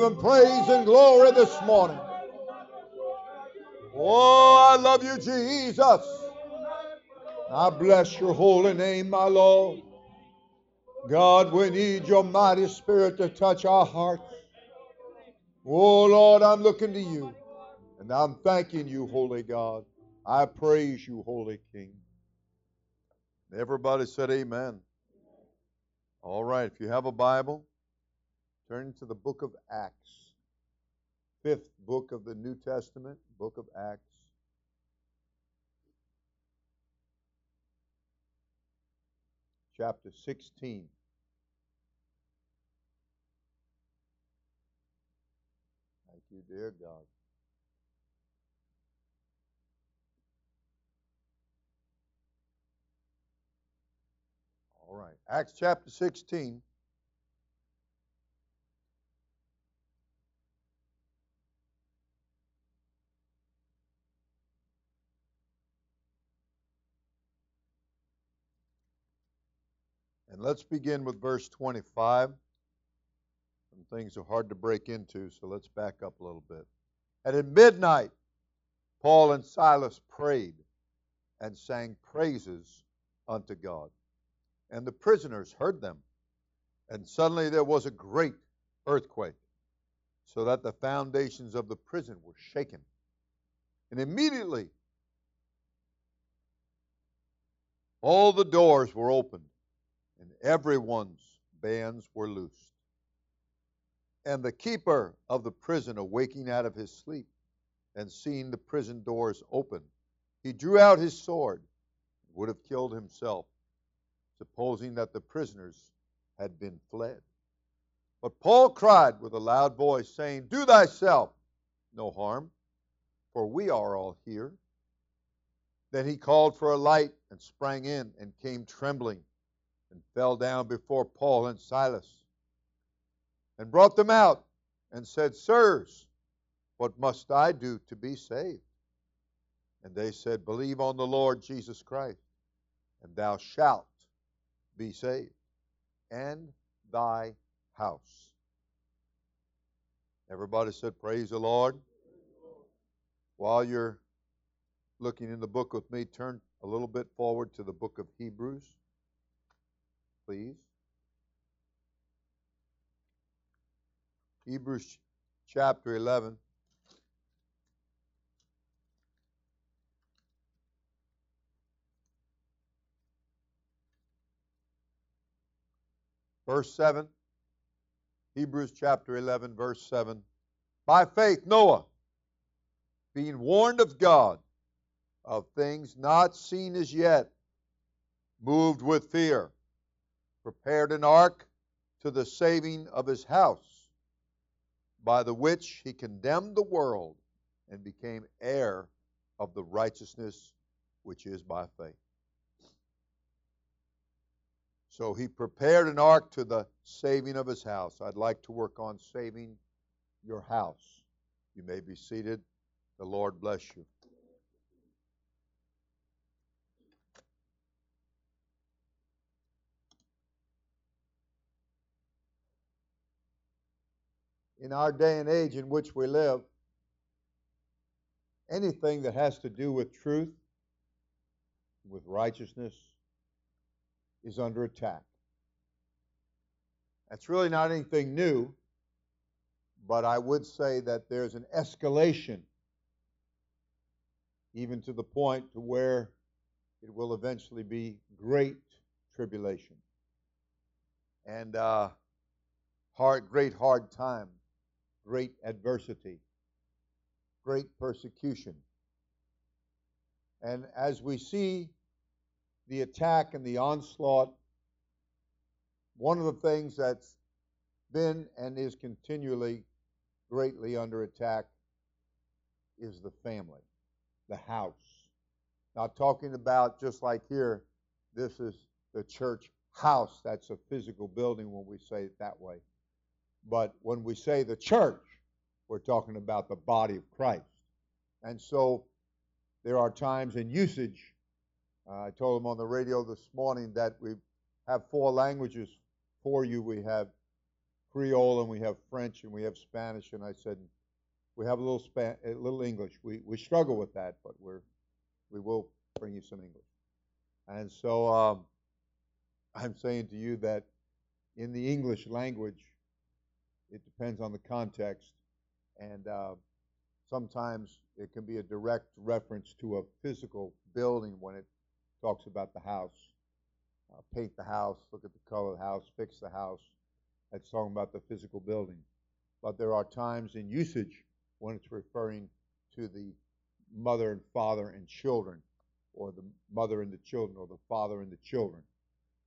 Give Him praise and glory this morning. Oh, I love you, Jesus. I bless your holy name, my Lord. God, we need your mighty spirit to touch our hearts. Oh, Lord, I'm looking to you. And I'm thanking you, Holy God. I praise you, Holy King. Everybody said amen. All right, if you have a Bible, turn to the book of Acts. Fifth book of the New Testament, book of Acts. Chapter 16. Thank you, dear God. All right. Acts chapter 16. And let's begin with verse 25. Some things are hard to break into, so let's back up a little bit. And at midnight, Paul and Silas prayed and sang praises unto God. And the prisoners heard them. And suddenly there was a great earthquake, so that the foundations of the prison were shaken. And immediately all the doors were opened, and everyone's bands were loosed. And the keeper of the prison, awaking out of his sleep and seeing the prison doors open, he drew out his sword and would have killed himself supposing that the prisoners had been fled. But Paul cried with a loud voice, saying, Do thyself no harm, for we are all here. Then he called for a light and sprang in and came trembling and fell down before Paul and Silas and brought them out and said, Sirs, what must I do to be saved? And they said, Believe on the Lord Jesus Christ, and thou shalt be saved, and thy house. Everybody said, Praise the Lord. While you're looking in the book with me, turn a little bit forward to the book of Hebrews, please. Hebrews chapter 11. Verse 7, Hebrews chapter 11, verse 7. By faith, Noah, being warned of God of things not seen as yet, moved with fear, prepared an ark to the saving of his house, by the which he condemned the world and became heir of the righteousness which is by faith. So he prepared an ark to the saving of his house. I'd like to work on saving your house. You may be seated. The Lord bless you. In our day and age in which we live, anything that has to do with truth, with righteousness, is under attack. That's really not anything new, but I would say that there's an escalation, even to the point to where it will eventually be great tribulation and uh, hard, great hard time, great adversity, great persecution. And as we see the attack and the onslaught, one of the things that's been and is continually greatly under attack is the family, the house. Not talking about just like here, this is the church house. That's a physical building when we say it that way. But when we say the church, we're talking about the body of Christ. And so there are times in usage uh, I told them on the radio this morning that we have four languages for you we have Creole and we have French and we have Spanish, and I said we have a little Span- a little English. We we struggle with that, but we're we will bring you some English. And so um, I'm saying to you that in the English language, it depends on the context, and uh, sometimes it can be a direct reference to a physical building when it talks about the house. Uh, paint the house, look at the color of the house, fix the house. That's talking about the physical building. But there are times in usage when it's referring to the mother and father and children, or the mother and the children, or the father and the children.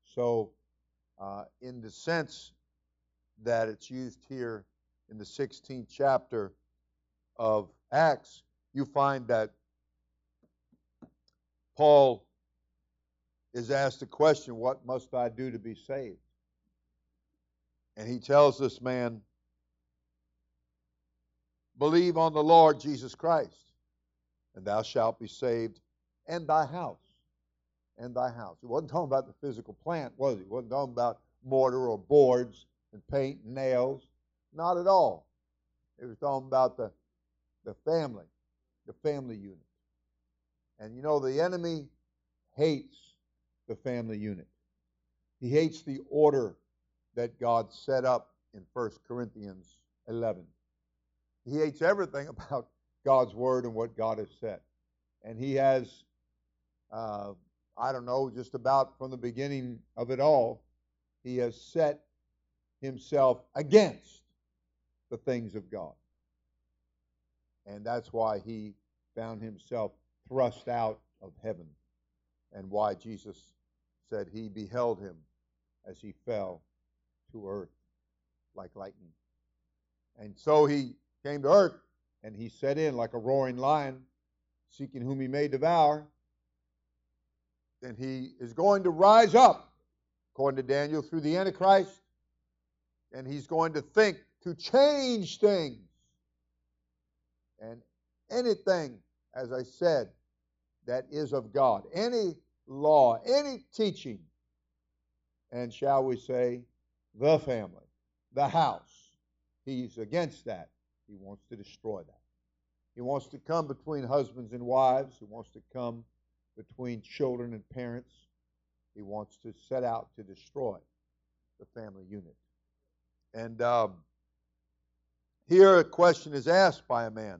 So, uh, in the sense that it's used here in the 16th chapter of Acts, you find that Paul is asked the question, What must I do to be saved? And he tells this man, Believe on the Lord Jesus Christ, and thou shalt be saved, and thy house. And thy house. He wasn't talking about the physical plant, was he? He wasn't talking about mortar or boards and paint and nails. Not at all. It was talking about the, the family, the family unit. And you know, the enemy hates the family unit. He hates the order that God set up in 1 Corinthians 11. He hates everything about God's word and what God has said. And he has, uh, I don't know, just about from the beginning of it all, he has set himself against the things of God. And that's why he found himself thrust out of heaven and why Jesus said he beheld him as he fell to earth like lightning. And so he came to earth and he set in like a roaring lion, seeking whom he may devour. Then he is going to rise up, according to Daniel, through the Antichrist, and he's going to think to change things. And anything, as I said, that is of God, any law, any teaching, and shall we say, the family, the house. He's against that. He wants to destroy that. He wants to come between husbands and wives. He wants to come between children and parents. He wants to set out to destroy the family unit. And um, here a question is asked by a man,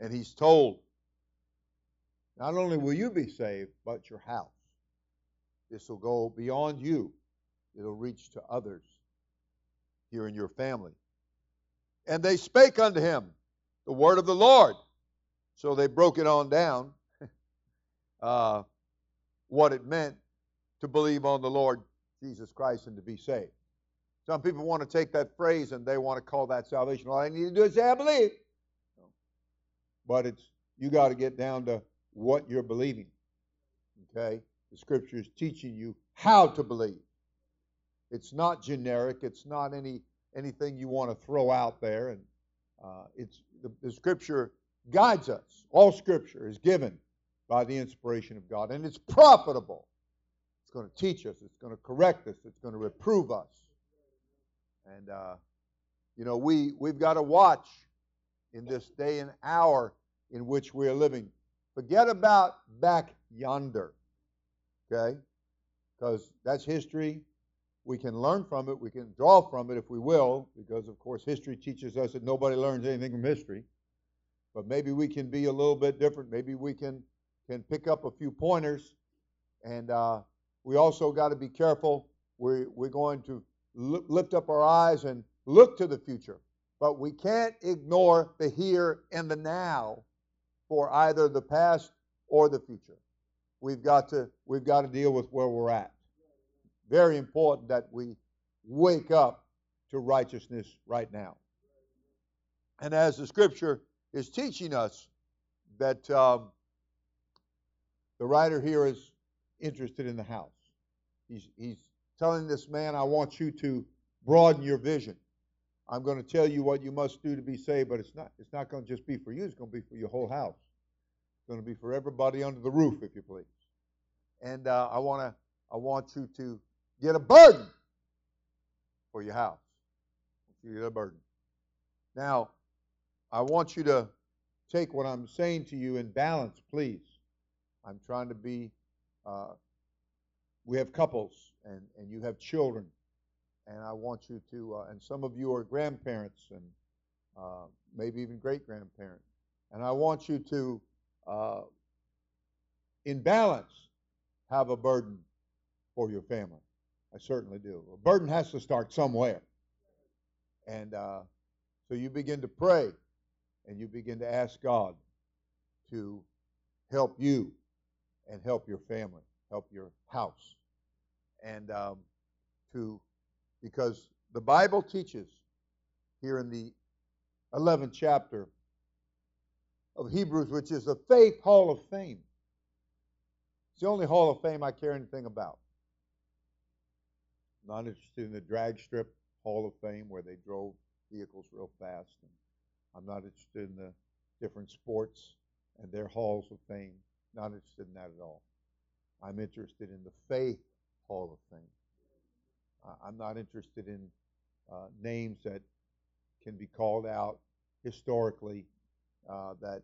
and he's told, not only will you be saved, but your house. This will go beyond you, it'll reach to others here in your family. And they spake unto him the word of the Lord. So they broke it on down uh, what it meant to believe on the Lord Jesus Christ and to be saved. Some people want to take that phrase and they want to call that salvation. All I need to do is say, I believe. But it's you got to get down to what you're believing. Okay? The scripture is teaching you how to believe. It's not generic. It's not any anything you want to throw out there. And uh, it's the, the scripture guides us. All scripture is given by the inspiration of God, and it's profitable. It's going to teach us. It's going to correct us. It's going to reprove us. And uh, you know, we we've got to watch in this day and hour in which we are living. Forget about back yonder, okay? Because that's history. We can learn from it. We can draw from it if we will, because of course history teaches us that nobody learns anything from history. But maybe we can be a little bit different. Maybe we can can pick up a few pointers, and uh, we also got to be careful. We're we're going to lift up our eyes and look to the future. But we can't ignore the here and the now for either the past or the future. We've got to we've got to deal with where we're at. Very important that we wake up to righteousness right now. And as the scripture is teaching us that um, the writer here is interested in the house. He's, he's telling this man, I want you to broaden your vision. I'm going to tell you what you must do to be saved, but it's not, it's not going to just be for you, it's going to be for your whole house. It's going to be for everybody under the roof, if you please. And uh, I, wanna, I want you to get a burden for your house. You get a burden. Now, I want you to take what I'm saying to you in balance, please. I'm trying to be, uh, we have couples and, and you have children. And I want you to, uh, and some of you are grandparents and uh, maybe even great grandparents. And I want you to, uh, in balance, have a burden for your family. I certainly do. A burden has to start somewhere. And uh, so you begin to pray and you begin to ask God to help you and help your family, help your house. And um, to, because the Bible teaches here in the 11th chapter of Hebrews, which is the Faith Hall of Fame. It's the only Hall of Fame I care anything about. I'm Not interested in the drag strip Hall of Fame where they drove vehicles real fast. And I'm not interested in the different sports and their halls of fame. Not interested in that at all. I'm interested in the Faith Hall of Fame. Uh, I'm not interested in uh, names that can be called out historically uh, that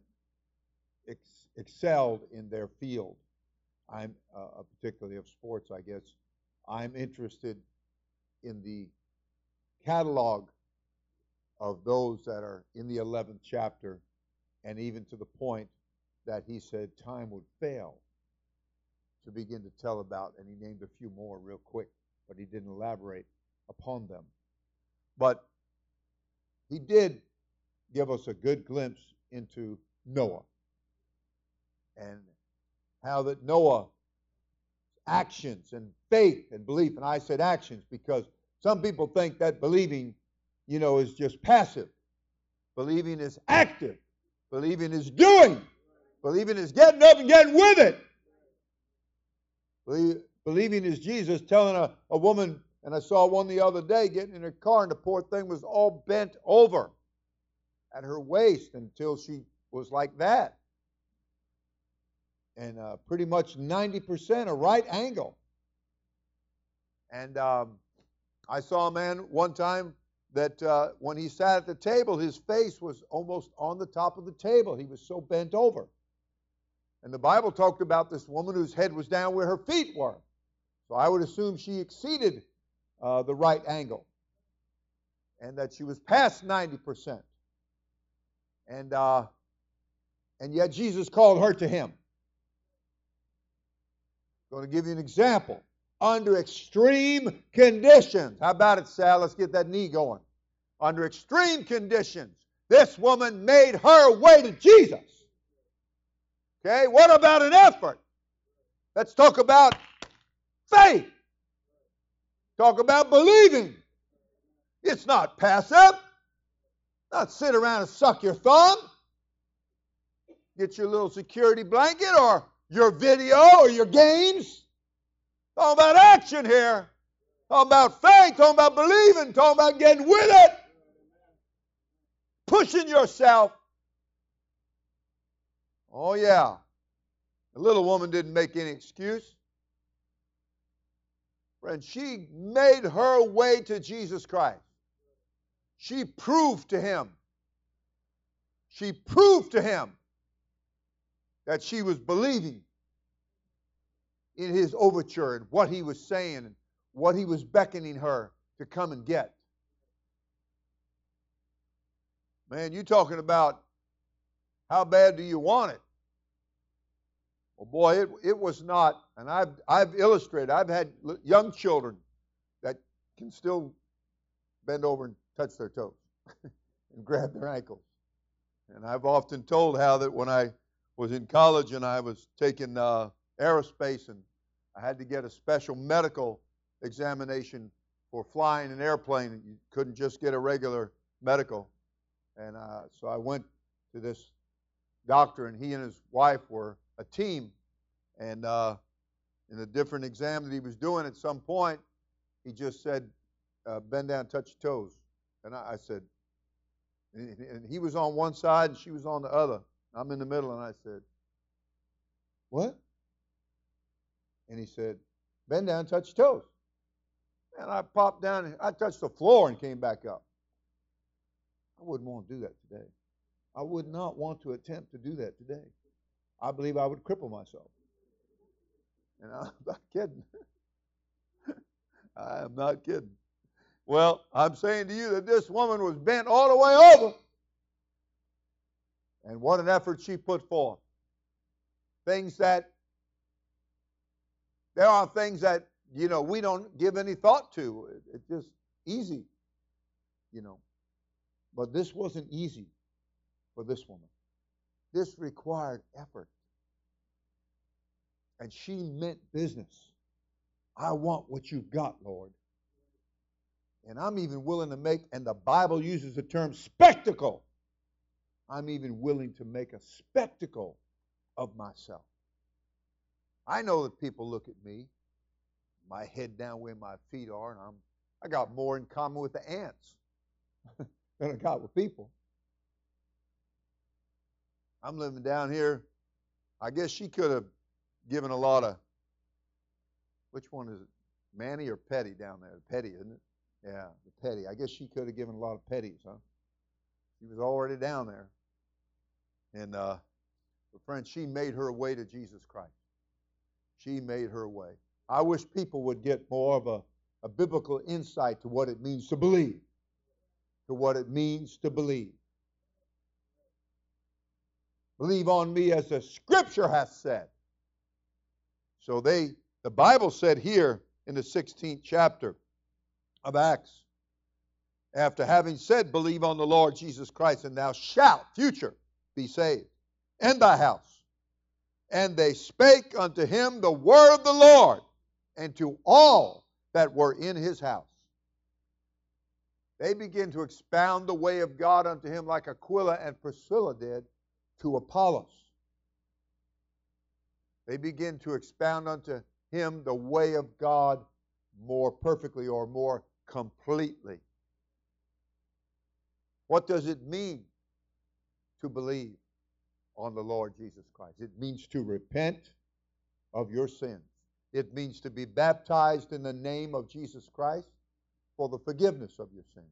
ex- excelled in their field. I'm uh, particularly of sports, I guess. I'm interested in the catalog of those that are in the 11th chapter, and even to the point that he said time would fail to begin to tell about, and he named a few more real quick, but he didn't elaborate upon them. But he did give us a good glimpse into Noah and how that Noah actions and faith and belief and I said actions because some people think that believing you know is just passive. Believing is active. Believing is doing. Believing is getting up and getting with it believing is Jesus telling a, a woman and I saw one the other day getting in her car and the poor thing was all bent over at her waist until she was like that. And uh, pretty much 90% a right angle. And um, I saw a man one time that uh, when he sat at the table, his face was almost on the top of the table. He was so bent over. And the Bible talked about this woman whose head was down where her feet were. So I would assume she exceeded uh, the right angle and that she was past 90%. And, uh, and yet Jesus called her to him. I'm going to give you an example. Under extreme conditions. How about it, Sal? Let's get that knee going. Under extreme conditions, this woman made her way to Jesus. Okay, what about an effort? Let's talk about faith. Talk about believing. It's not passive. Not sit around and suck your thumb. Get your little security blanket or your video or your games. Talking about action here. Talking about faith. Talking about believing. Talking about getting with it. Pushing yourself. Oh, yeah. The little woman didn't make any excuse. Friend, she made her way to Jesus Christ. She proved to him, she proved to him that she was believing in his overture and what he was saying and what he was beckoning her to come and get. Man, you talking about how bad do you want it? Well, boy, it, it was not, and I've, I've illustrated, I've had young children that can still bend over and touch their toes and grab their ankles. And I've often told how that when I was in college and I was taking uh, aerospace and I had to get a special medical examination for flying an airplane. You couldn't just get a regular medical. And uh, so I went to this doctor, and he and his wife were a team. And uh, in a different exam that he was doing at some point, he just said, uh, Bend down, touch your toes. And I, I said, and he was on one side and she was on the other. I'm in the middle, and I said, What? And he said, Bend down, touch your toes. And I popped down and I touched the floor and came back up. I wouldn't want to do that today. I would not want to attempt to do that today. I believe I would cripple myself. And I'm not kidding. I am not kidding. Well, I'm saying to you that this woman was bent all the way over. And what an effort she put forth. Things that, there are things that, you know, we don't give any thought to. It's just easy, you know. But this wasn't easy for this woman. This required effort. And she meant business. I want what you've got, Lord. And I'm even willing to make, and the Bible uses the term spectacle. I'm even willing to make a spectacle of myself. I know that people look at me, my head down where my feet are, and I'm I got more in common with the ants than I got with people. I'm living down here. I guess she could have given a lot of which one is it? Manny or Petty down there? Petty, isn't it? Yeah, the Petty. I guess she could have given a lot of petties, huh? She was already down there. And uh, but friend, she made her way to Jesus Christ. She made her way. I wish people would get more of a, a biblical insight to what it means to believe. To what it means to believe. Believe on me as the scripture hath said. So they the Bible said here in the 16th chapter of Acts, after having said, Believe on the Lord Jesus Christ, and thou shalt, future, be saved, and thy house. And they spake unto him the word of the Lord, and to all that were in his house. They begin to expound the way of God unto him like Aquila and Priscilla did to Apollos. They begin to expound unto him the way of God more perfectly or more completely. What does it mean to believe on the Lord Jesus Christ? It means to repent of your sins. It means to be baptized in the name of Jesus Christ for the forgiveness of your sins.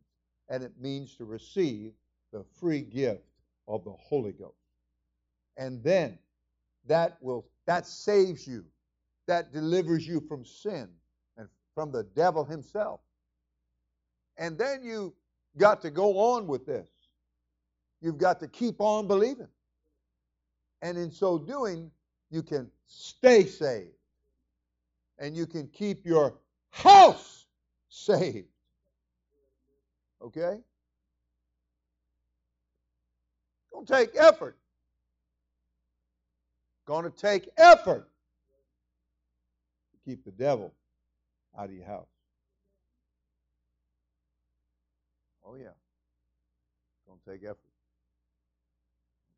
And it means to receive the free gift of the Holy Ghost. And then that will that saves you that delivers you from sin and from the devil himself. And then you got to go on with this. You've got to keep on believing. And in so doing, you can stay saved. And you can keep your house saved. Okay? To take effort. Going to take effort to keep the devil out of your house. Oh, yeah. Take effort.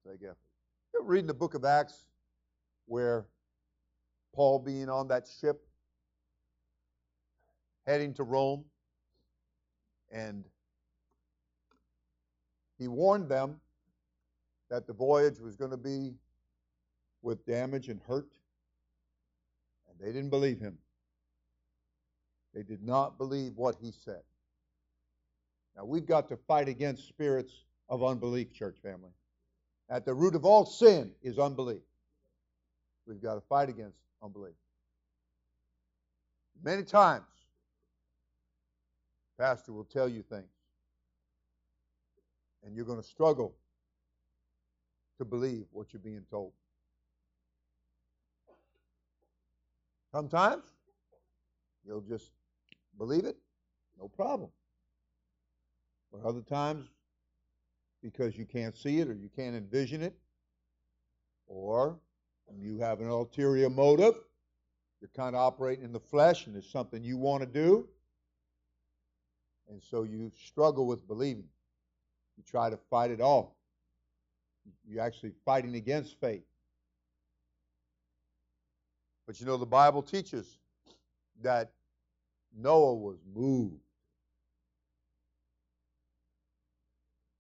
Don't take effort. You ever read in the book of Acts where Paul being on that ship heading to Rome and he warned them that the voyage was going to be with damage and hurt. And they didn't believe him. They did not believe what he said. Now, we've got to fight against spirits of unbelief, church family. At the root of all sin is unbelief. We've got to fight against unbelief. Many times, pastor will tell you things, and you're going to struggle to believe what you're being told. Sometimes you'll just believe it, no problem. But other times, because you can't see it or you can't envision it, or you have an ulterior motive, you're kind of operating in the flesh and it's something you want to do, and so you struggle with believing. You try to fight it off. You're actually fighting against faith. But you know, the Bible teaches that Noah was moved.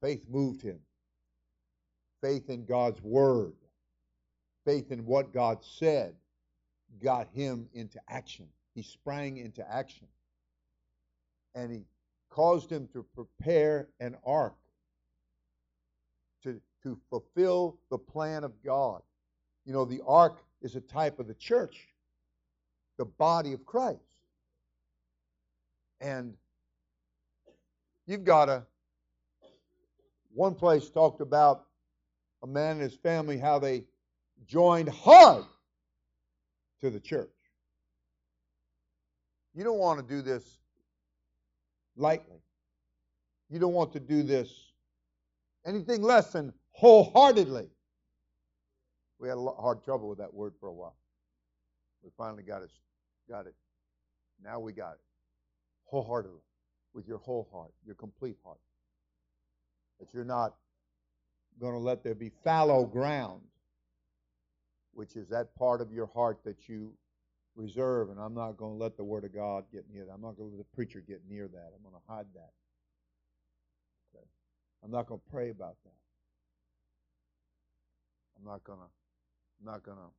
Faith moved him. Faith in God's word, faith in what God said, got him into action. He sprang into action. and he caused him to prepare an ark to, to fulfill the plan of God. You know, the ark is a type of the church, the body of Christ. And you've got a, one place talked about a man and his family, how they joined hard to the church. You don't want to do this lightly. You don't want to do this anything less than wholeheartedly. We had a lot hard trouble with that word for a while. We finally got it. Got it. Now we got it. Wholeheartedly, with your whole heart, your complete heart. That you're not going to let there be fallow ground, which is that part of your heart that you reserve, and I'm not going to let the Word of God get near that. I'm not going to let the preacher get near that. I'm going to hide that. Okay. I'm not going to pray about that. I'm not going to. I'm not going to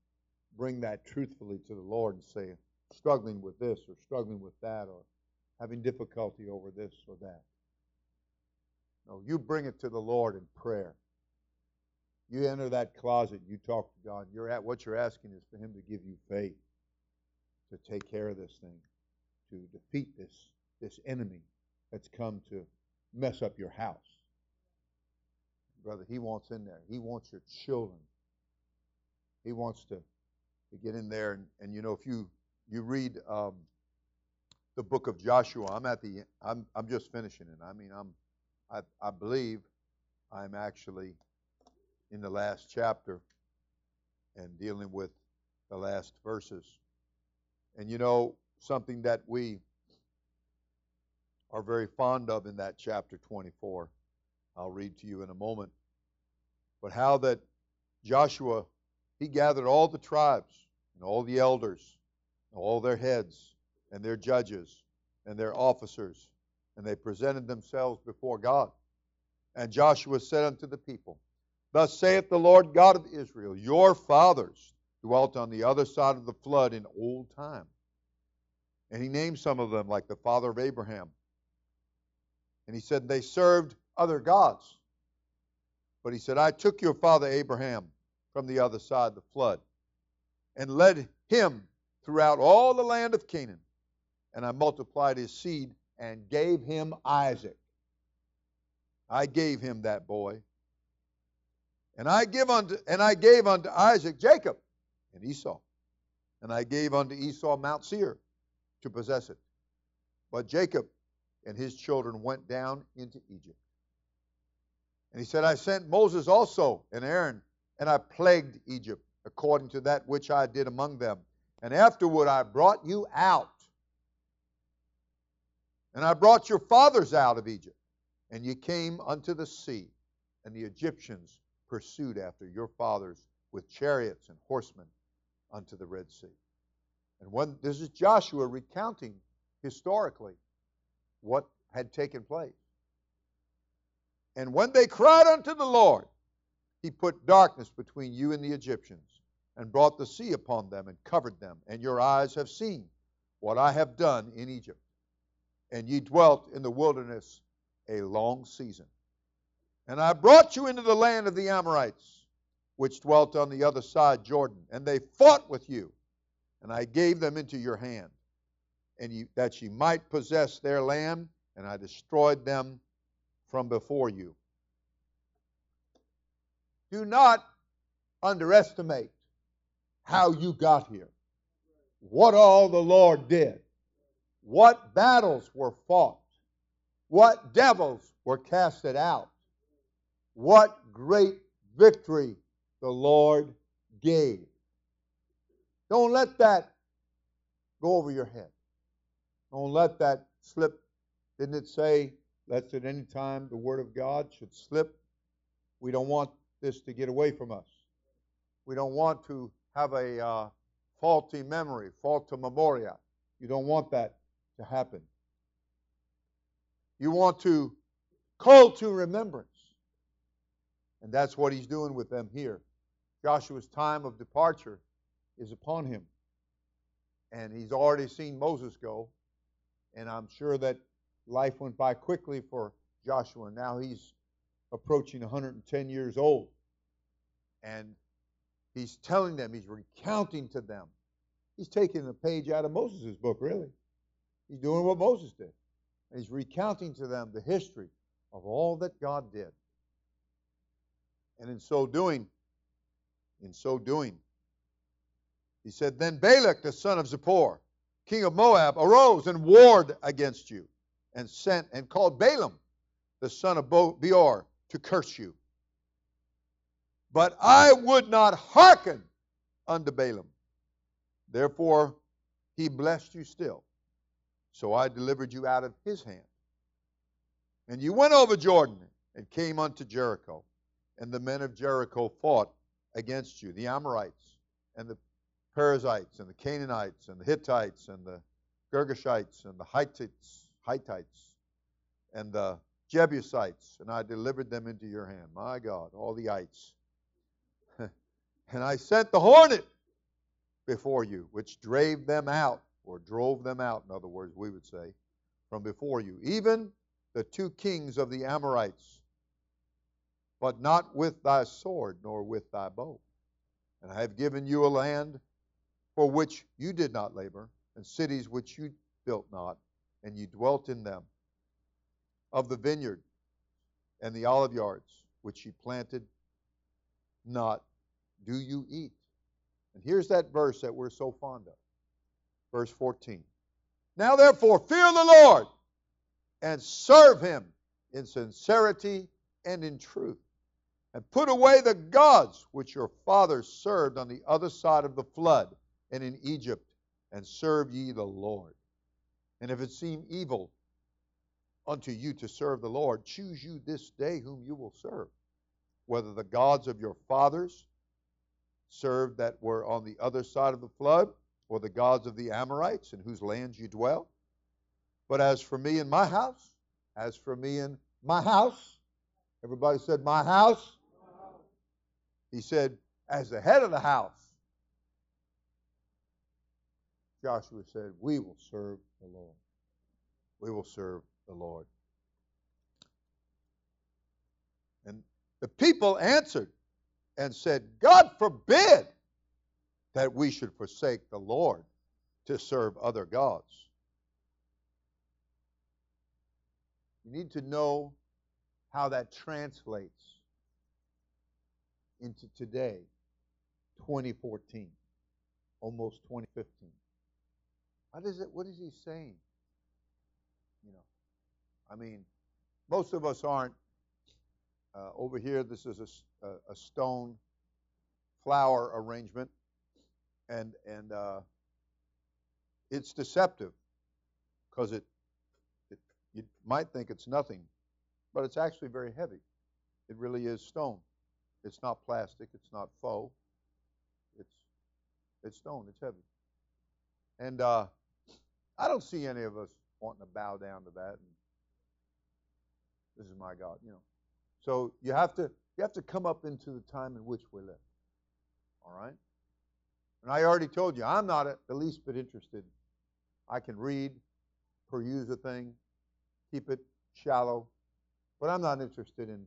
bring that truthfully to the Lord and say, struggling with this or struggling with that or having difficulty over this or that. No, you bring it to the Lord in prayer. You enter that closet, you talk to God. You're at what you're asking is for Him to give you faith to take care of this thing, to defeat this, this enemy that's come to mess up your house. Brother, he wants in there. He wants your children. He wants to, to get in there. And, and you know, if you, you read um, the book of Joshua, I'm at the, I'm, I'm just finishing it. I mean, I'm, I, I believe I'm actually in the last chapter and dealing with the last verses. And you know, something that we are very fond of in that chapter 24, I'll read to you in a moment. But how that Joshua, he gathered all the tribes and all the elders, and all their heads and their judges and their officers, and they presented themselves before God. And Joshua said unto the people, Thus saith the Lord God of Israel, Your fathers dwelt on the other side of the flood in old time. And he named some of them, like the father of Abraham. And he said, They served other gods. But he said, I took your father Abraham from the other side of the flood and led him throughout all the land of Canaan. And I multiplied his seed and gave him Isaac. I gave him that boy. And I give unto and I gave unto Isaac Jacob and Esau. And I gave unto Esau Mount Seir to possess it. But Jacob and his children went down into Egypt. And he said, I sent Moses also and Aaron, and I plagued Egypt according to that which I did among them. And afterward I brought you out. And I brought your fathers out of Egypt. And ye came unto the sea, and the Egyptians pursued after your fathers with chariots and horsemen unto the Red Sea. And when this is Joshua recounting historically what had taken place. And when they cried unto the Lord, he put darkness between you and the Egyptians, and brought the sea upon them, and covered them. And your eyes have seen what I have done in Egypt. And ye dwelt in the wilderness a long season. And I brought you into the land of the Amorites, which dwelt on the other side Jordan, and they fought with you and I gave them into your hand, and that ye might possess their land, and I destroyed them from before you. Do not underestimate how you got here, what all the Lord did, what battles were fought, what devils were casted out, what great victory the Lord gave. Don't let that go over your head. Don't let that slip. Didn't it say, lest at any time the word of God should slip? We don't want this to get away from us. We don't want to have a uh, faulty memory, faulty memoria. You don't want that to happen. You want to call to remembrance. And that's what he's doing with them here. Joshua's time of departure is upon him. And he's already seen Moses go. And I'm sure that life went by quickly for Joshua. Now he's approaching 110 years old. And he's telling them, he's recounting to them. He's taking a page out of Moses' book, really. He's doing what Moses did. And he's recounting to them the history of all that God did. And in so doing, in so doing, he said, Then Balak, the son of Zippor, king of Moab, arose and warred against you, and sent and called Balaam, the son of Beor, to curse you. But I would not hearken unto Balaam. Therefore, he blessed you still. So I delivered you out of his hand. And you went over Jordan and came unto Jericho. And the men of Jericho fought against you, the Amorites and the Perizzites and the Canaanites and the Hittites and the Girgashites and the Hittites, Hittites and the Jebusites, and I delivered them into your hand. My God, all the ites. and I sent the hornet before you, which drave them out, or drove them out, in other words, we would say, from before you. Even the two kings of the Amorites, but not with thy sword, nor with thy bow. And I have given you a land for which you did not labor, and cities which you built not, and you dwelt in them. Of the vineyard and the olive yards which ye planted not, do you eat. And here's that verse that we're so fond of. Verse 14. Now therefore, fear the Lord and serve him in sincerity and in truth. And put away the gods which your fathers served on the other side of the flood and in Egypt, and serve ye the Lord. And if it seem evil unto you to serve the Lord, choose you this day whom you will serve, whether the gods of your fathers served that were on the other side of the flood, or the gods of the Amorites in whose lands you dwell. But as for me and my house, as for me and my house, everybody said, My house. He said, As the head of the house, Joshua said, We will serve the Lord. We will serve the Lord. And the people answered and said, God forbid that we should forsake the Lord to serve other gods. You need to know how that translates into today, 2014, almost 2015. What is it? What is he saying? You know, I mean, most of us aren't uh, over here. This is a, a, stone flower arrangement, and and uh, it's deceptive because it you might think it's nothing, but it's actually very heavy. It really is stone. It's not plastic. It's not faux. It's it's stone. It's heavy. And uh, I don't see any of us wanting to bow down to that. And this is my God, you know. So you have to you have to come up into the time in which we live. All right. And I already told you, I'm not the least bit interested. I can read, peruse a thing, keep it shallow. But I'm not interested in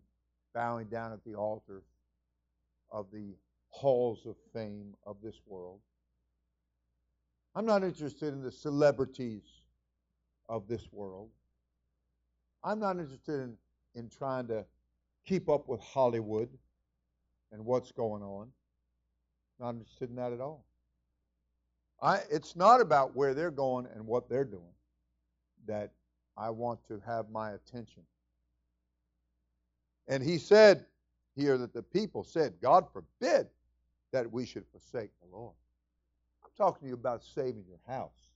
bowing down at the altar of the halls of fame of this world. I'm not interested in the celebrities of this world. I'm not interested in, in trying to keep up with Hollywood and what's going on. Not interested in that at all. I, it's not about where they're going and what they're doing that I want to have my attention. And he said here that the people said, God forbid that we should forsake the Lord. I'm talking to you about saving your house.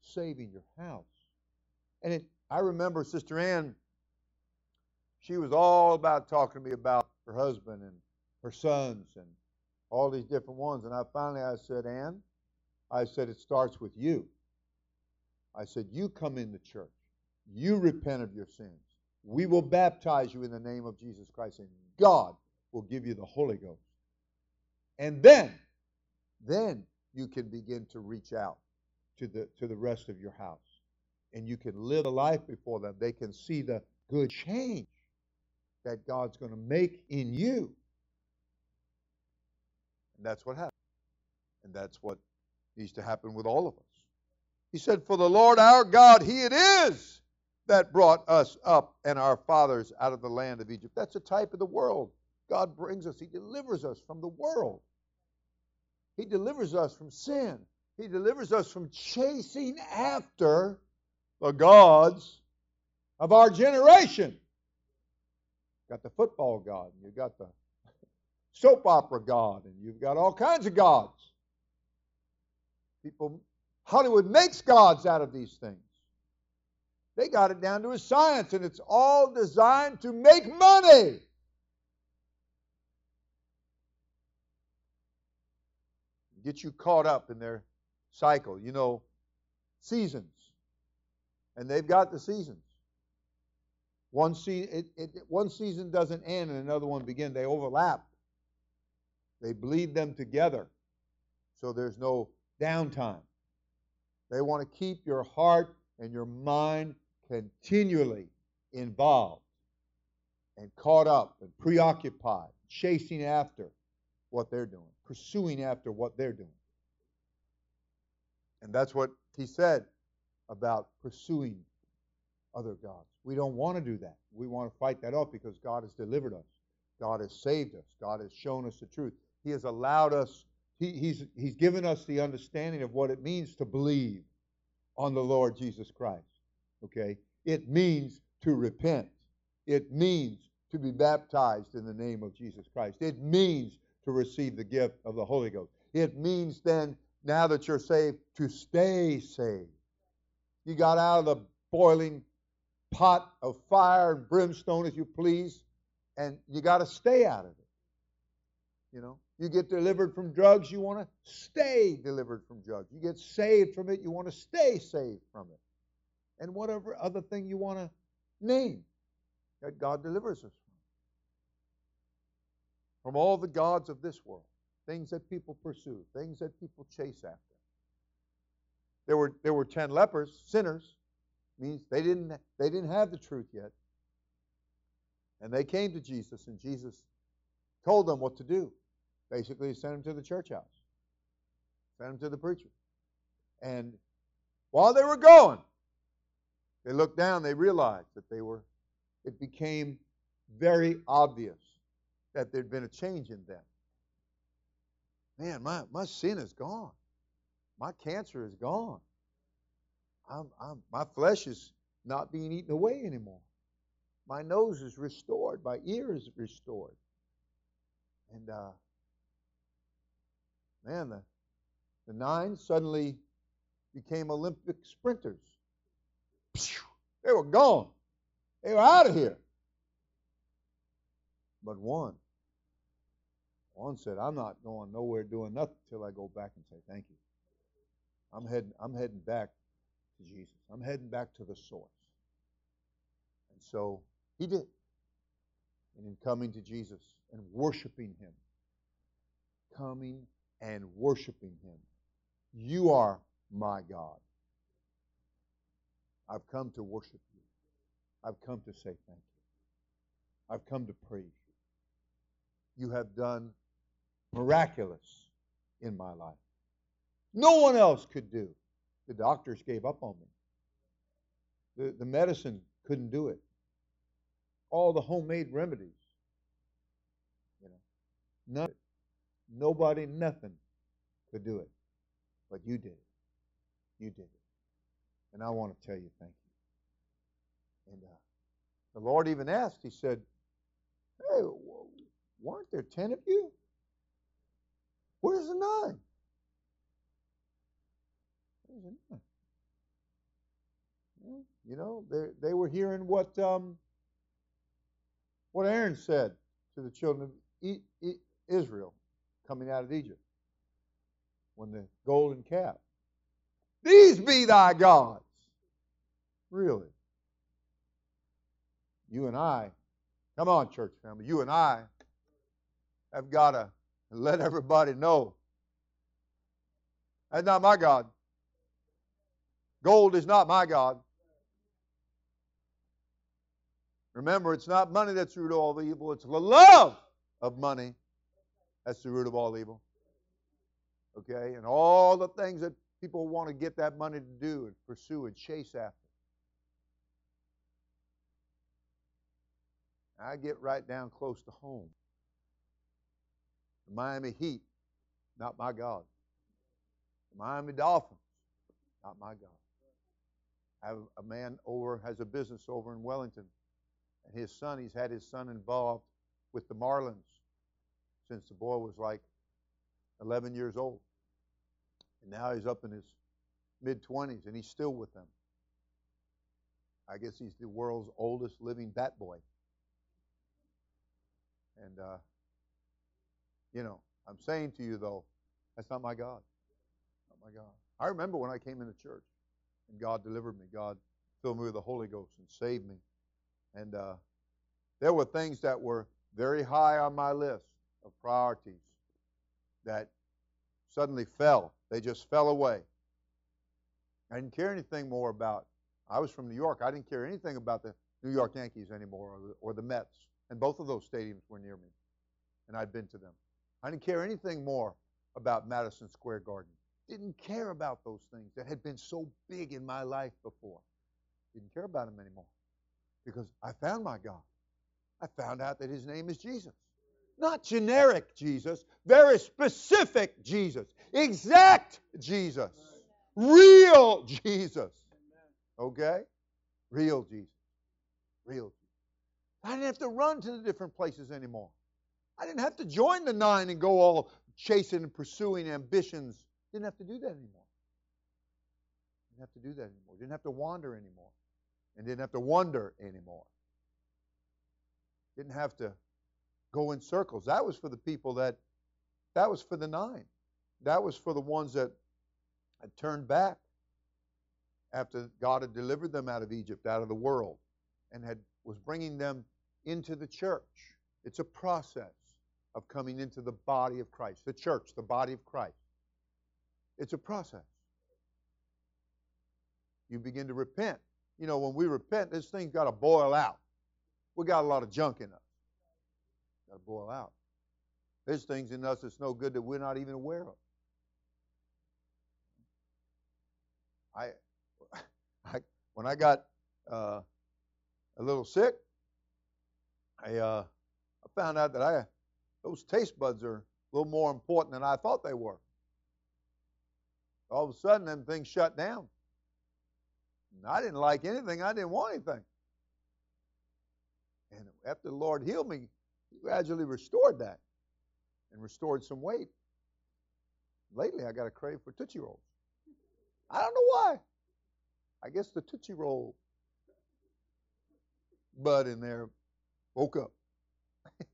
Saving your house. And it, I remember Sister Ann, she was all about talking to me about her husband and her sons and all these different ones. And I finally I said, Ann, I said, it starts with you. I said, you come in the church. You repent of your sins. We will baptize you in the name of Jesus Christ, and God will give you the Holy Ghost. And then, then you can begin to reach out to the to the rest of your house. And you can live a life before them. They can see the good change that God's going to make in you. And that's what happened. And that's what needs to happen with all of us. He said, For the Lord our God, He it is that brought us up and our fathers out of the land of Egypt. That's a type of the world. God brings us, He delivers us from the world. He delivers us from sin. He delivers us from chasing after the gods of our generation. Got the football god, and you've got the soap opera god, and you've got all kinds of gods. People, Hollywood makes gods out of these things. They got it down to a science, and it's all designed to make money. Get you caught up in their cycle. You know, seasons. And they've got the seasons. One, se- it, it, one season doesn't end and another one begins. They overlap. They bleed them together. So there's no downtime. They want to keep your heart and your mind continually involved and caught up and preoccupied, chasing after what they're doing, pursuing after what they're doing. And that's what he said about pursuing other gods. We don't want to do that. We want to fight that off because God has delivered us. God has saved us. God has shown us the truth. He has allowed us, he, he's, he's given us the understanding of what it means to believe on the Lord Jesus Christ. Okay? It means to repent. It means to be baptized in the name of Jesus Christ. It means to receive the gift of the Holy Ghost. It means then, now that you're saved, to stay saved. You got out of the boiling pot of fire and brimstone, if you please, and you got to stay out of it. You know, you get delivered from drugs, you want to stay delivered from drugs. You get saved from it, you want to stay saved from it. And whatever other thing you want to name that God delivers us from. From all the gods of this world, things that people pursue, things that people chase after. There were, there were 10 lepers, sinners, means they didn't, they didn't have the truth yet. And they came to Jesus, and Jesus told them what to do. Basically, sent them to the church house, sent them to the preacher. And while they were going, they looked down, they realized that they were, it became very obvious that there'd been a change in them. Man, my, my sin is gone. My cancer is gone. I'm, I'm, my flesh is not being eaten away anymore. My nose is restored. My ear is restored. And uh, man, the, the nine suddenly became Olympic sprinters. They were gone. They were out of here. But one, one said, I'm not going nowhere doing nothing till I go back and say thank you. I'm heading, I'm heading back to Jesus. I'm heading back to the source. And so he did. And in coming to Jesus and worshiping him, coming and worshiping him, you are my God. I've come to worship you. I've come to say thank you. I've come to praise you. You have done miraculous in my life. No one else could do. The doctors gave up on me. The, the medicine couldn't do it. All the homemade remedies. You know, none, nobody, nothing could do it. But you did it. You did it. And I want to tell you thank you. And uh, the Lord even asked, He said, Hey, weren't there ten of you? Where's the nine? You know, they, they were hearing what um, what Aaron said to the children of Israel coming out of Egypt when the golden calf. These be thy gods. Really. You and I, come on, church family, you and I have got to let everybody know that's not my God. Gold is not my God. Remember, it's not money that's the root of all evil, it's the love of money that's the root of all evil. Okay? And all the things that people want to get that money to do and pursue and chase after. I get right down close to home. The Miami Heat, not my God. The Miami Dolphins, not my God. Have a man over, has a business over in Wellington, and his son, he's had his son involved with the Marlins since the boy was like 11 years old. And now he's up in his mid 20s, and he's still with them. I guess he's the world's oldest living bat boy. And, uh, you know, I'm saying to you, though, that's not my God. Not my God. I remember when I came into church and God delivered me. God filled me with the Holy Ghost and saved me. And uh, there were things that were very high on my list of priorities that suddenly fell. They just fell away. I didn't care anything more about. I was from New York. I didn't care anything about the New York Yankees anymore or the, or the Mets. And both of those stadiums were near me. And I'd been to them. I didn't care anything more about Madison Square Garden. Didn't care about those things that had been so big in my life before. Didn't care about them anymore. Because I found my God. I found out that his name is Jesus. Not generic Jesus, very specific Jesus. Exact Jesus. Real Jesus. Okay? Real Jesus. Real Jesus. I didn't have to run to the different places anymore. I didn't have to join the nine and go all chasing and pursuing ambitions. Didn't have to do that anymore. Didn't have to do that anymore. Didn't have to wander anymore. And didn't have to wonder anymore. Didn't have to go in circles. That was for the people that, that was for the nine. That was for the ones that had turned back after God had delivered them out of Egypt, out of the world, and had was bringing them into the church. It's a process of coming into the body of Christ, the church, the body of Christ. It's a process. You begin to repent. You know, when we repent, this thing's got to boil out. We got a lot of junk in us. Got to boil out. There's things in us that's no good that we're not even aware of. I, I when I got uh, a little sick, I, uh, I found out that I those taste buds are a little more important than I thought they were. All of a sudden, them things shut down. And I didn't like anything. I didn't want anything. And after the Lord healed me, He gradually restored that and restored some weight. Lately, I got a crave for Tootsie Rolls. I don't know why. I guess the Tootsie Roll bud in there woke up.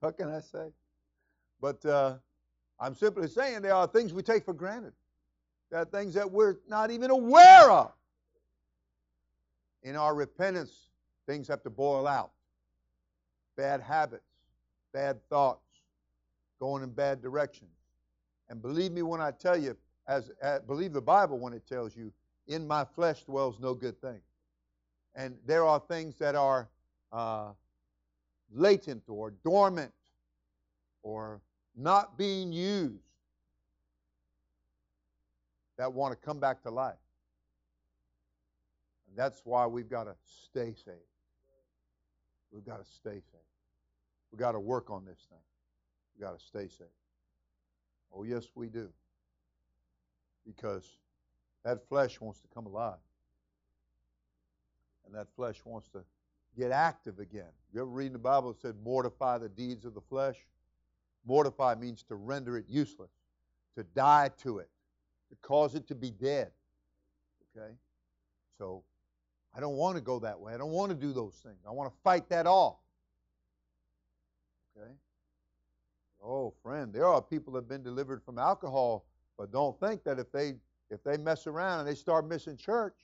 what can I say? But uh, I'm simply saying there are things we take for granted. There are things that we're not even aware of. In our repentance, things have to boil out. Bad habits, bad thoughts, going in bad directions. And believe me when I tell you, as, as believe the Bible when it tells you, in my flesh dwells no good thing. And there are things that are uh, latent or dormant or not being used that want to come back to life. And that's why we've got to stay safe. We've got to stay safe. We've got to work on this thing. We've got to stay safe. Oh, yes, we do. Because that flesh wants to come alive and that flesh wants to get active again. You ever read in the Bible it said, mortify the deeds of the flesh? Mortify means to render it useless, to die to it, cause it to be dead. Okay? So I don't want to go that way. I don't want to do those things. I want to fight that off. Okay? Oh, friend, there are people that have been delivered from alcohol, but don't think that if they if they mess around and they start missing church,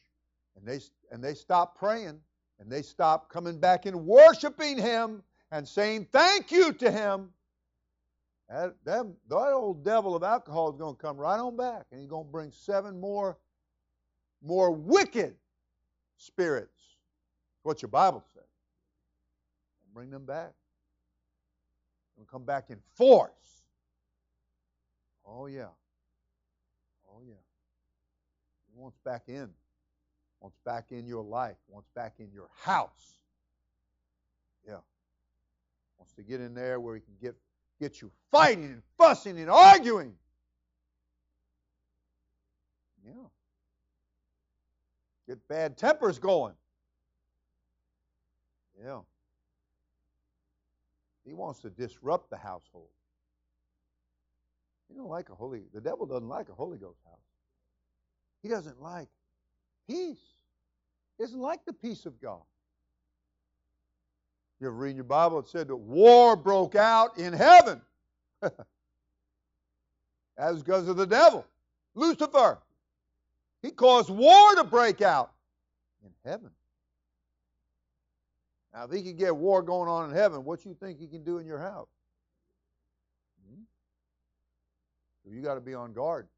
and they, and they stop praying and they stop coming back and worshiping Him and saying thank you to Him, that, that, that old devil of alcohol is going to come right on back and he's going to bring seven more, more wicked spirits. What your Bible says. bring them back. They'll come back in force. Oh, yeah. Oh, yeah. He wants back in. Wants back in your life. Wants back in your house. Yeah. Wants to get in there where he can get, get you fighting and fussing and arguing. Yeah. Get bad tempers going. Yeah. He wants to disrupt the household. He don't like a holy. The devil doesn't like a Holy Ghost house. He doesn't like peace. He doesn't like the peace of God. You ever read your Bible? It said that war broke out in heaven. That's because of the devil, Lucifer. He caused war to break out in heaven. Now, if he can get war going on in heaven, what you think he can do in your house? Hmm? So you got to be on guard.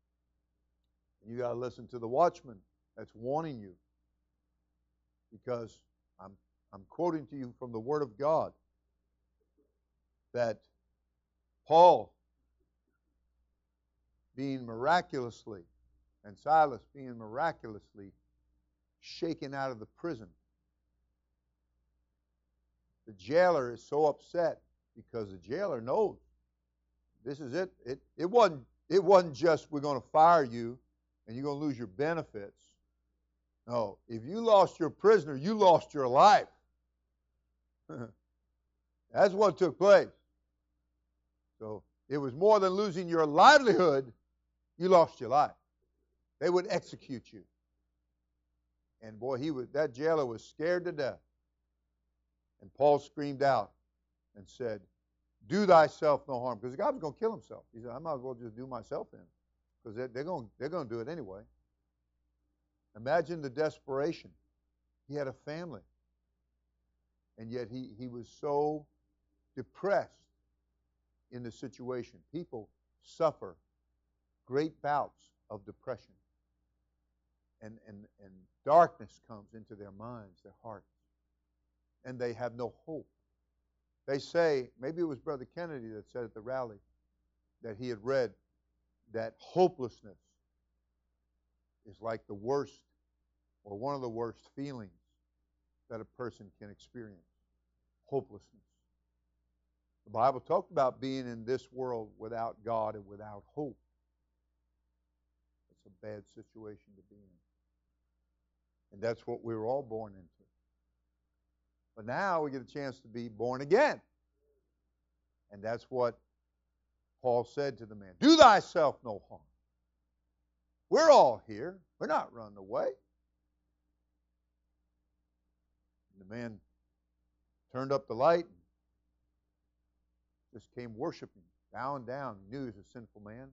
You got to listen to the watchman that's warning you. Because I'm, quoting to you from the Word of God that Paul, being miraculously, and Silas being miraculously shaken out of the prison, the jailer is so upset because the jailer knows this is it. It it wasn't it wasn't just we're going to fire you and you're going to lose your benefits. No, if you lost your prisoner, you lost your life. That's what took place. So it was more than losing your livelihood, you lost your life. They would execute you. And boy, he was that jailer was scared to death. And Paul screamed out and said, Do thyself no harm. Because the guy was going to kill himself. He said, I might as well just do myself in. Because they're, going, they're going to do it anyway. Imagine the desperation. He had a family. And yet he, he was so depressed in the situation. People suffer great bouts of depression. And, and, and darkness comes into their minds, their hearts and they have no hope. They say, maybe it was Brother Kennedy that said at the rally that he had read that hopelessness is like the worst or one of the worst feelings that a person can experience hopelessness. The Bible talked about being in this world without God and without hope. It's a bad situation to be in. And that's what we were all born into. But now we get a chance to be born again. And that's what Paul said to the man Do thyself no harm. We're all here. We're not running away. And the man turned up the light just came worshiping, bowing down. Knew he was a sinful man.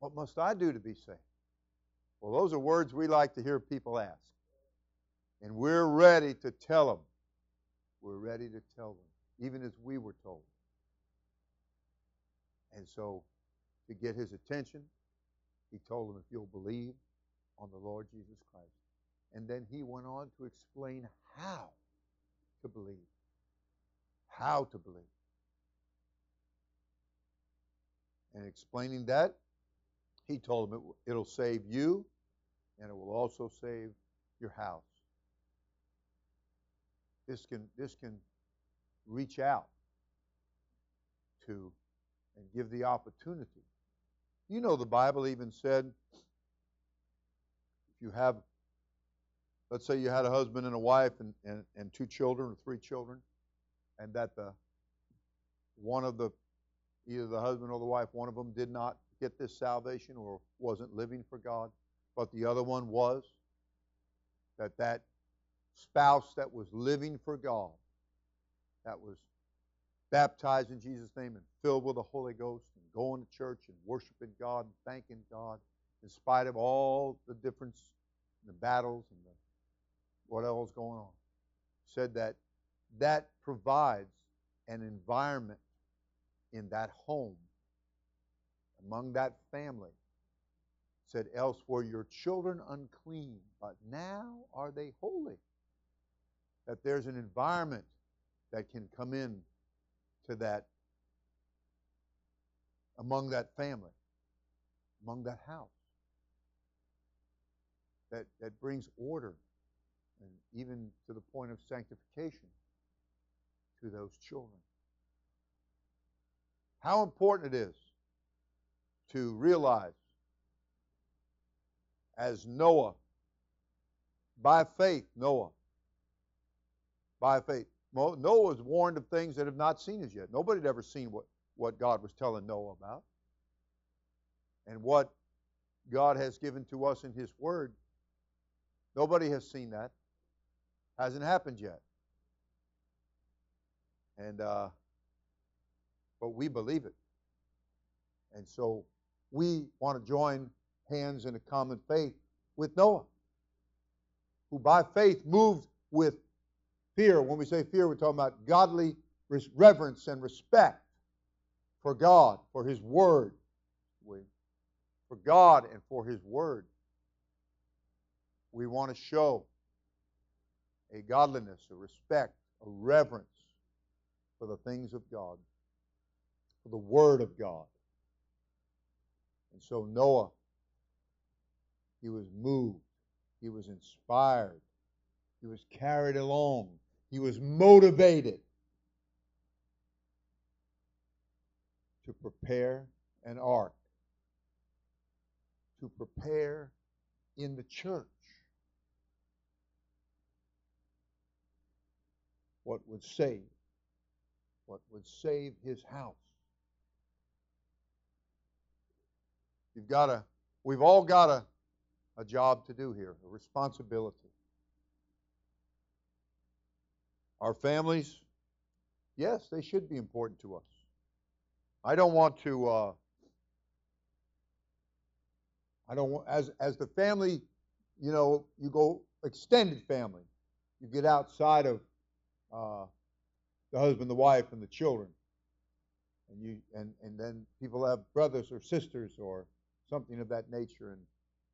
What must I do to be saved? Well, those are words we like to hear people ask. And we're ready to tell them. We're ready to tell them, even as we were told. And so, to get his attention, he told them, if you'll believe on the Lord Jesus Christ. And then he went on to explain how to believe. How to believe. And explaining that, he told them it, it'll save you and it will also save your house this can this can reach out to and give the opportunity. You know the Bible even said if you have let's say you had a husband and a wife and, and, and two children or three children, and that the one of the either the husband or the wife, one of them did not get this salvation or wasn't living for God, but the other one was, that that spouse that was living for God, that was baptized in Jesus' name and filled with the Holy Ghost and going to church and worshiping God and thanking God in spite of all the difference the battles and the, what else going on. Said that that provides an environment in that home, among that family. Said, else were your children unclean, but now are they holy that there's an environment that can come in to that among that family, among that house. That, that brings order and even to the point of sanctification to those children. How important it is to realize as Noah, by faith, Noah, by faith. Noah was warned of things that have not seen as yet. Nobody had ever seen what, what God was telling Noah about. And what God has given to us in His Word, nobody has seen that. Hasn't happened yet. And uh, but we believe it. And so we want to join hands in a common faith with Noah, who by faith moved with fear. When we say fear, we're talking about godly reverence and respect for God, for His Word. For God and for His Word. We want to show a godliness, a respect, a reverence for the things of God, for the Word of God. And so Noah, he was moved, he was inspired, he was carried along, he was motivated to prepare an ark, to prepare in the church what would save, what would save his house. You've got to, we've all got a, a job to do here, a responsibility. Our families, yes, they should be important to us. I don't want to. Uh, I don't want as as the family, you know, you go extended family. You get outside of uh, the husband, the wife, and the children, and you and and then people have brothers or sisters or something of that nature, and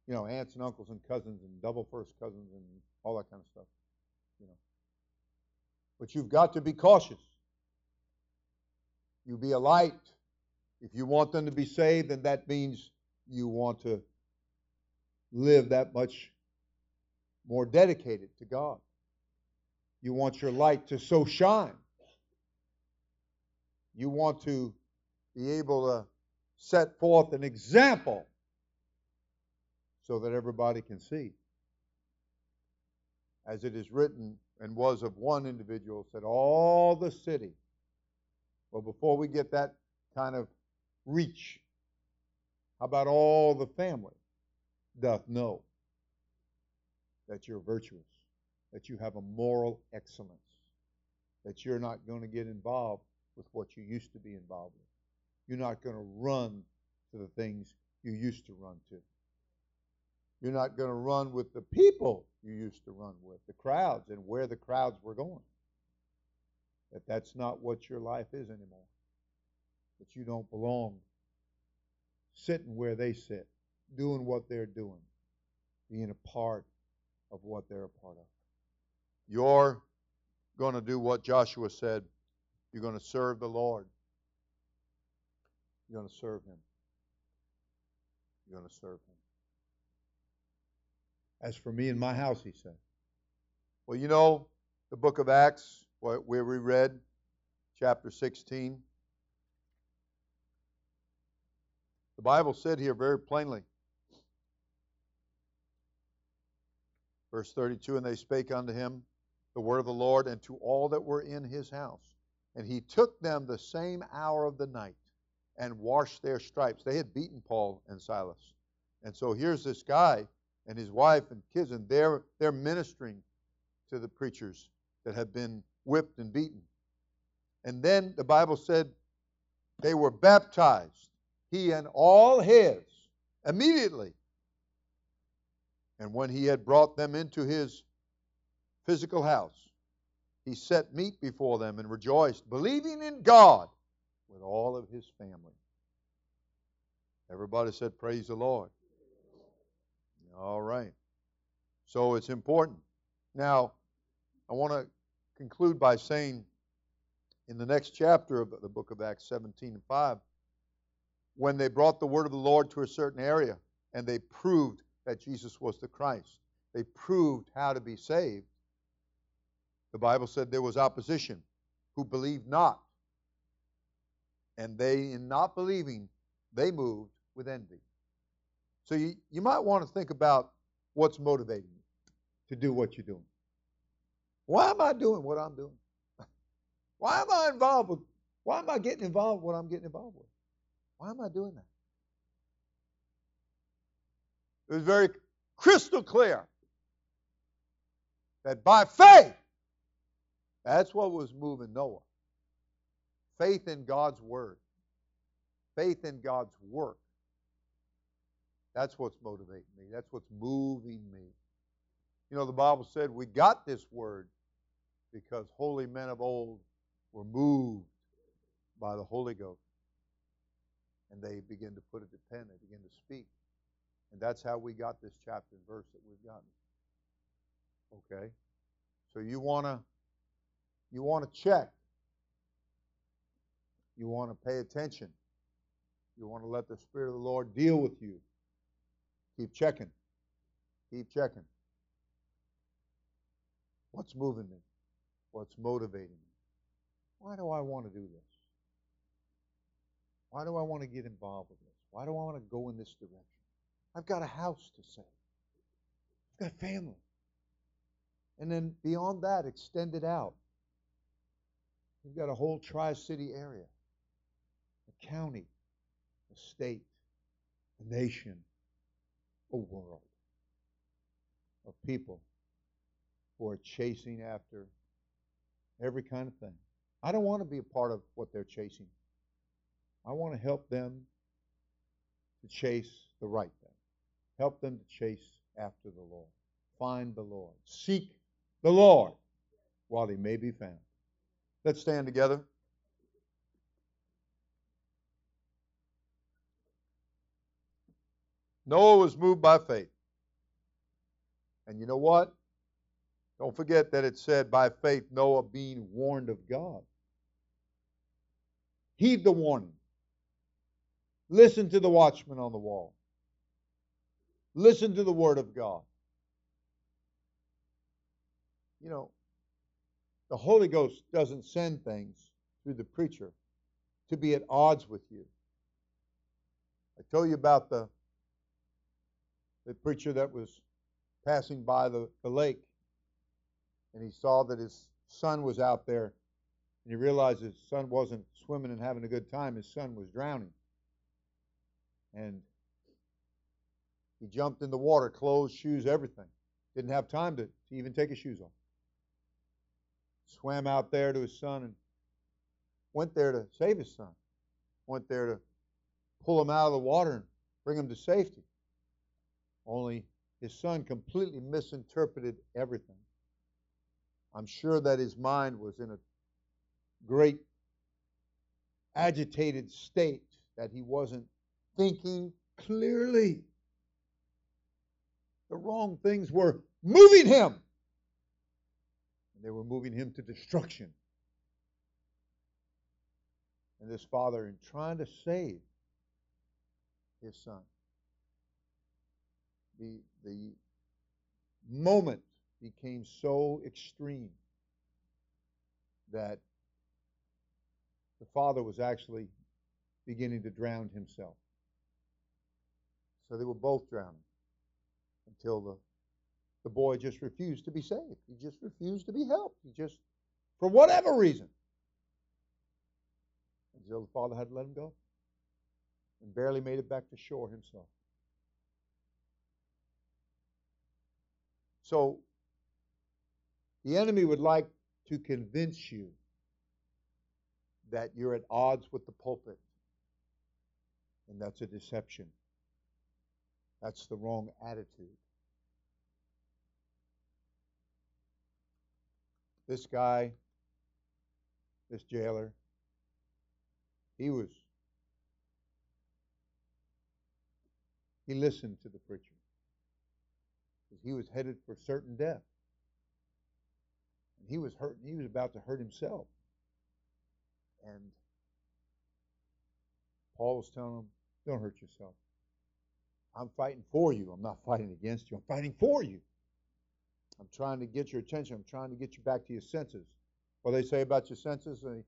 you know, aunts and uncles and cousins and double first cousins and all that kind of stuff. You know, but you've got to be cautious. You be a light. If you want them to be saved, then that means you want to live that much more dedicated to God. You want your light to so shine. You want to be able to set forth an example so that everybody can see. As it is written and was of one individual, said, All the city. Well, before we get that kind of reach, how about all the family doth know that you're virtuous, that you have a moral excellence, that you're not going to get involved with what you used to be involved with. You're not going to run to the things you used to run to. You're not going to run with the people you used to run with, the crowds, and where the crowds were going. That that's not what your life is anymore. That you don't belong sitting where they sit, doing what they're doing, being a part of what they're a part of. You're going to do what Joshua said. You're going to serve the Lord. You're going to serve Him. You're going to serve Him. As for me and my house, he said. Well, you know, the book of Acts, where we read, chapter 16. The Bible said here very plainly, verse 32 And they spake unto him the word of the Lord and to all that were in his house. And he took them the same hour of the night and washed their stripes. They had beaten Paul and Silas. And so here's this guy and his wife and kids, and they're, they're ministering to the preachers that have been whipped and beaten. And then the Bible said they were baptized, he and all his, immediately. And when he had brought them into his physical house, he set meat before them and rejoiced, believing in God with all of his family. Everybody said, Praise the Lord. All right. So it's important. Now, I want to conclude by saying in the next chapter of the book of Acts 17 and 5, when they brought the word of the Lord to a certain area and they proved that Jesus was the Christ, they proved how to be saved. The Bible said there was opposition who believed not. And they, in not believing, they moved with envy. So you, you might want to think about what's motivating you to do what you're doing. Why am I doing what I'm doing? Why am I involved with why am I getting involved with what I'm getting involved with? Why am I doing that? It was very crystal clear that by faith, that's what was moving Noah. Faith in God's word, faith in God's work. That's what's motivating me. That's what's moving me. You know, the Bible said we got this word because holy men of old were moved by the Holy Ghost. And they begin to put it to pen, they begin to speak. And that's how we got this chapter and verse that we've gotten. Okay? So you wanna you wanna check. You want to pay attention. You want to let the Spirit of the Lord deal with you. Keep checking. Keep checking. What's moving me? What's motivating me? Why do I want to do this? Why do I want to get involved with this? Why do I want to go in this direction? I've got a house to save. I've got family. And then beyond that, extend it out. We've got a whole Tri City area, a county, a state, a nation, a world of people who are chasing after every kind of thing. I don't want to be a part of what they're chasing. I want to help them to chase the right thing. Help them to chase after the Lord. Find the Lord. Seek the Lord while he may be found. Let's stand together. Noah was moved by faith. And you know what? Don't forget that it said, by faith, Noah being warned of God. Heed the warning. Listen to the watchman on the wall. Listen to the word of God. You know, the Holy Ghost doesn't send things through the preacher to be at odds with you. I told you about the the preacher that was passing by the, the lake and he saw that his son was out there and he realized his son wasn't swimming and having a good time, his son was drowning. And he jumped in the water, clothes, shoes, everything. Didn't have time to, to even take his shoes off. Swam out there to his son and went there to save his son. Went there to pull him out of the water and bring him to safety. Only his son completely misinterpreted everything. I'm sure that his mind was in a great agitated state that he wasn't thinking clearly. The wrong things were moving him, they were moving him to destruction. And this father, in trying to save his son, the, the moment became so extreme that the father was actually beginning to drown himself. So they were both drowning until the, the boy just refused to be saved. He just refused to be helped. He just, for whatever reason, until the father had to let him go and barely made it back to shore himself. So the enemy would like to convince you that you're at odds with the pulpit. And that's a deception. That's the wrong attitude. This guy, this jailer, he was, he listened to the preacher because he was headed for certain death. And he was hurt, he was about to hurt himself. And Paul was telling him, don't hurt yourself. I'm fighting for you. I'm not fighting against you. I'm fighting for you. I'm trying to get your attention. I'm trying to get you back to your senses. What they say about your senses, they,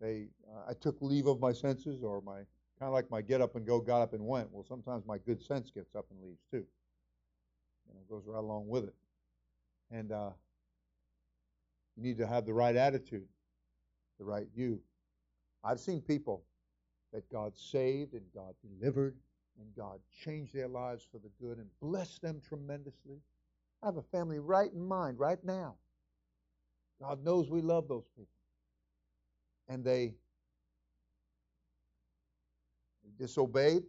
they uh, I took leave of my senses, or my kind of like my get up and go, got up and went. Well, sometimes my good sense gets up and leaves too. And it goes right along with it. And uh, you need to have the right attitude, the right view. I've seen people that God saved and God delivered and God changed their lives for the good and blessed them tremendously. I have a family right in mind right now. God knows we love those people. And they, disobeyed,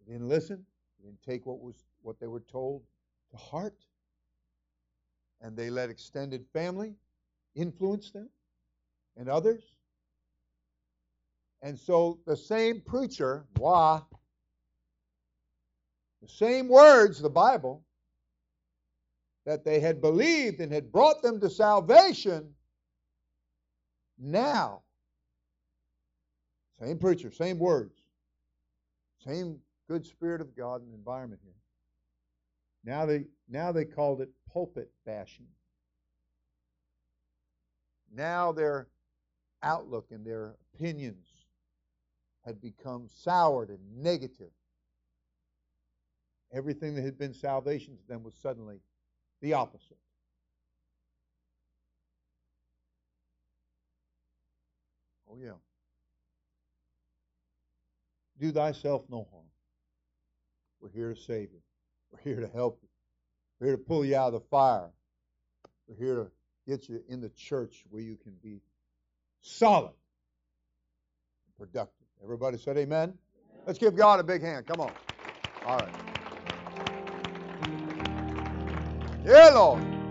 they didn't listen, they didn't take what was what they were told to heart, and they let extended family influence them and others. And so the same preacher, wah, the same words, the Bible, that they had believed and had brought them to salvation, now, same preacher, same words, same good spirit of God and environment here. Now they now they called it pulpit bashing. Now their outlook and their opinions had become soured and negative. Everything that had been salvation to them was suddenly the opposite. Oh, yeah. Do thyself no harm. We're here to save you. We're here to help you. We're here to pull you out of the fire. We're here to get you in the church where you can be solid and productive. Everybody said amen? Let's give God a big hand. Come on. All right. The Lord.